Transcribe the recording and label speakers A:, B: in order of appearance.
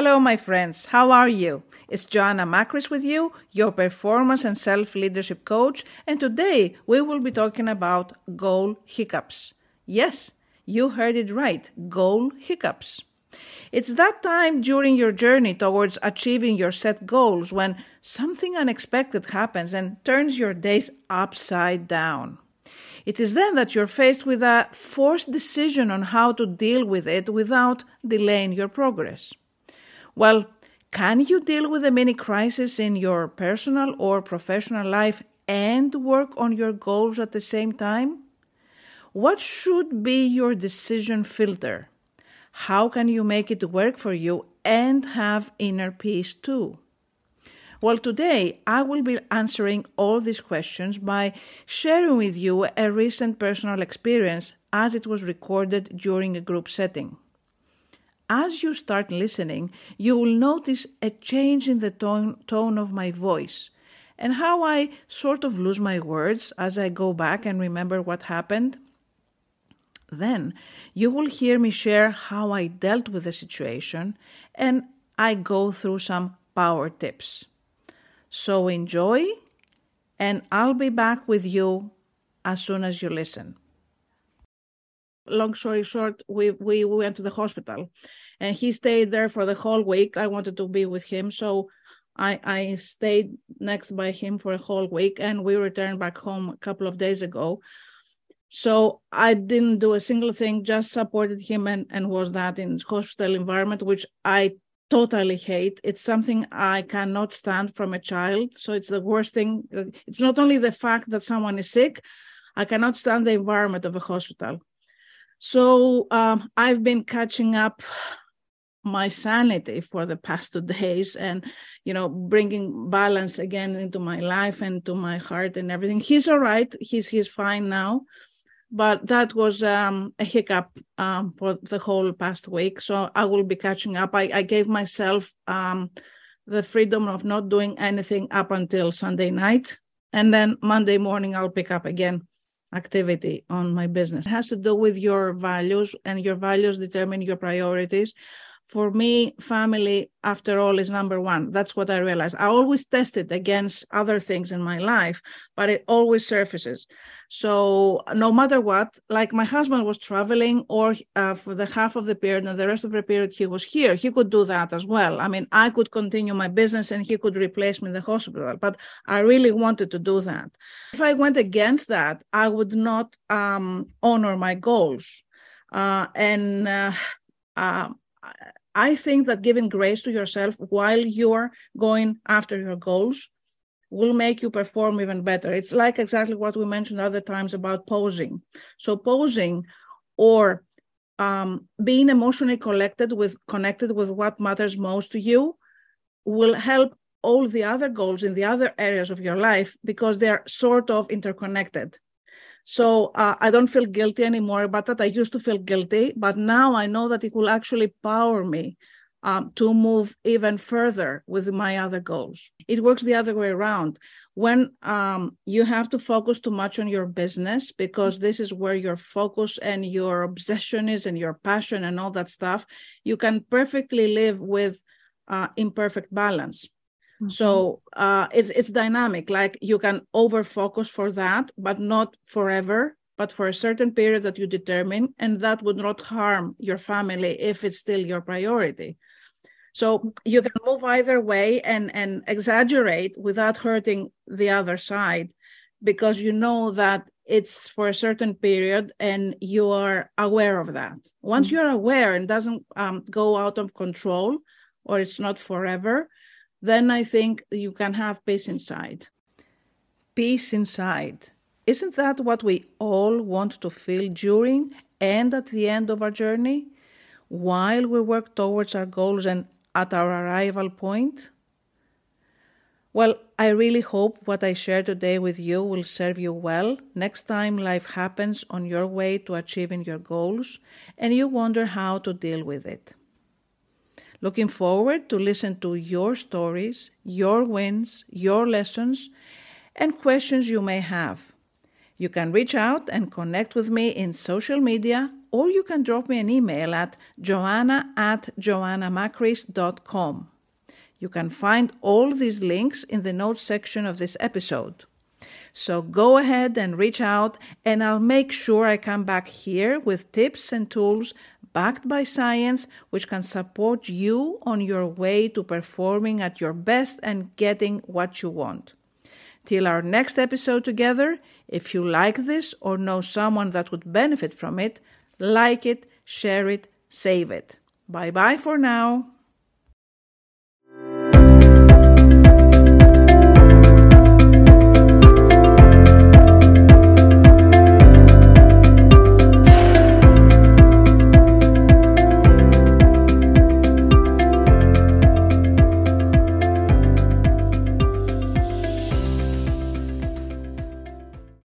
A: Hello, my friends. How are you? It's Joanna Makris with you, your performance and self leadership coach, and today we will be talking about goal hiccups. Yes, you heard it right goal hiccups. It's that time during your journey towards achieving your set goals when something unexpected happens and turns your days upside down. It is then that you're faced with a forced decision on how to deal with it without delaying your progress. Well, can you deal with the mini crisis in your personal or professional life and work on your goals at the same time? What should be your decision filter? How can you make it work for you and have inner peace too? Well, today I will be answering all these questions by sharing with you a recent personal experience as it was recorded during a group setting as you start listening, you will notice a change in the tone, tone of my voice and how I sort of lose my words as I go back and remember what happened. Then you will hear me share how I dealt with the situation and I go through some power tips. So enjoy, and I'll be back with you as soon as you listen long story short, we, we went to the hospital and he stayed there for the whole week. I wanted to be with him. So I, I stayed next by him for a whole week and we returned back home a couple of days ago. So I didn't do a single thing, just supported him and, and was that in hospital environment, which I totally hate. It's something I cannot stand from a child. So it's the worst thing. It's not only the fact that someone is sick, I cannot stand the environment of a hospital. So um, I've been catching up my sanity for the past two days and you know bringing balance again into my life and to my heart and everything. He's all right. He's he's fine now. But that was um, a hiccup um, for the whole past week. So i will be catching up. I, I gave myself um, the freedom of not doing anything up until sunday night. And then monday morning i'll pick up again activity on my business. It has to do with your values, and your values determine your priorities. For me, family, after all, is number one. That's what I realized. I always test it against other things in my life, but it always surfaces. So, no matter what, like my husband was traveling, or uh, for the half of the period and the rest of the period he was here, he could do that as well. I mean, I could continue my business and he could replace me in the hospital, but I really wanted to do that. If I went against that, I would not um, honor my goals. Uh, and uh, uh I think that giving grace to yourself while you're going after your goals will make you perform even better. It's like exactly what we mentioned other times about posing. So posing or um, being emotionally collected with connected with what matters most to you will help all the other goals in the other areas of your life because they're sort of interconnected. So uh, I don't feel guilty anymore about that. I used to feel guilty, but now I know that it will actually power me um, to move even further with my other goals. It works the other way around. When um, you have to focus too much on your business, because this is where your focus and your obsession is, and your passion and all that stuff, you can perfectly live with uh, imperfect balance. Mm-hmm. So uh, it's it's dynamic. Like you can over focus for that, but not forever, but for a certain period that you determine, and that would not harm your family if it's still your priority. So you can move either way and and exaggerate without hurting the other side, because you know that it's for a certain period and you are aware of that. Once mm-hmm. you're aware and doesn't um, go out of control, or it's not forever, then I think you can have peace inside. Peace inside. Isn't that what we all want to feel during and at the end of our journey? While we work towards our goals and at our arrival point? Well, I really hope what I share today with you will serve you well next time life happens on your way to achieving your goals and you wonder how to deal with it. Looking forward to listen to your stories, your wins, your lessons, and questions you may have. You can reach out and connect with me in social media, or you can drop me an email at joanna at joannamakris.com. You can find all these links in the notes section of this episode. So go ahead and reach out, and I'll make sure I come back here with tips and tools backed by science which can support you on your way to performing at your best and getting what you want. Till our next episode together, if you like this or know someone that would benefit from it, like it, share it, save it. Bye bye for now.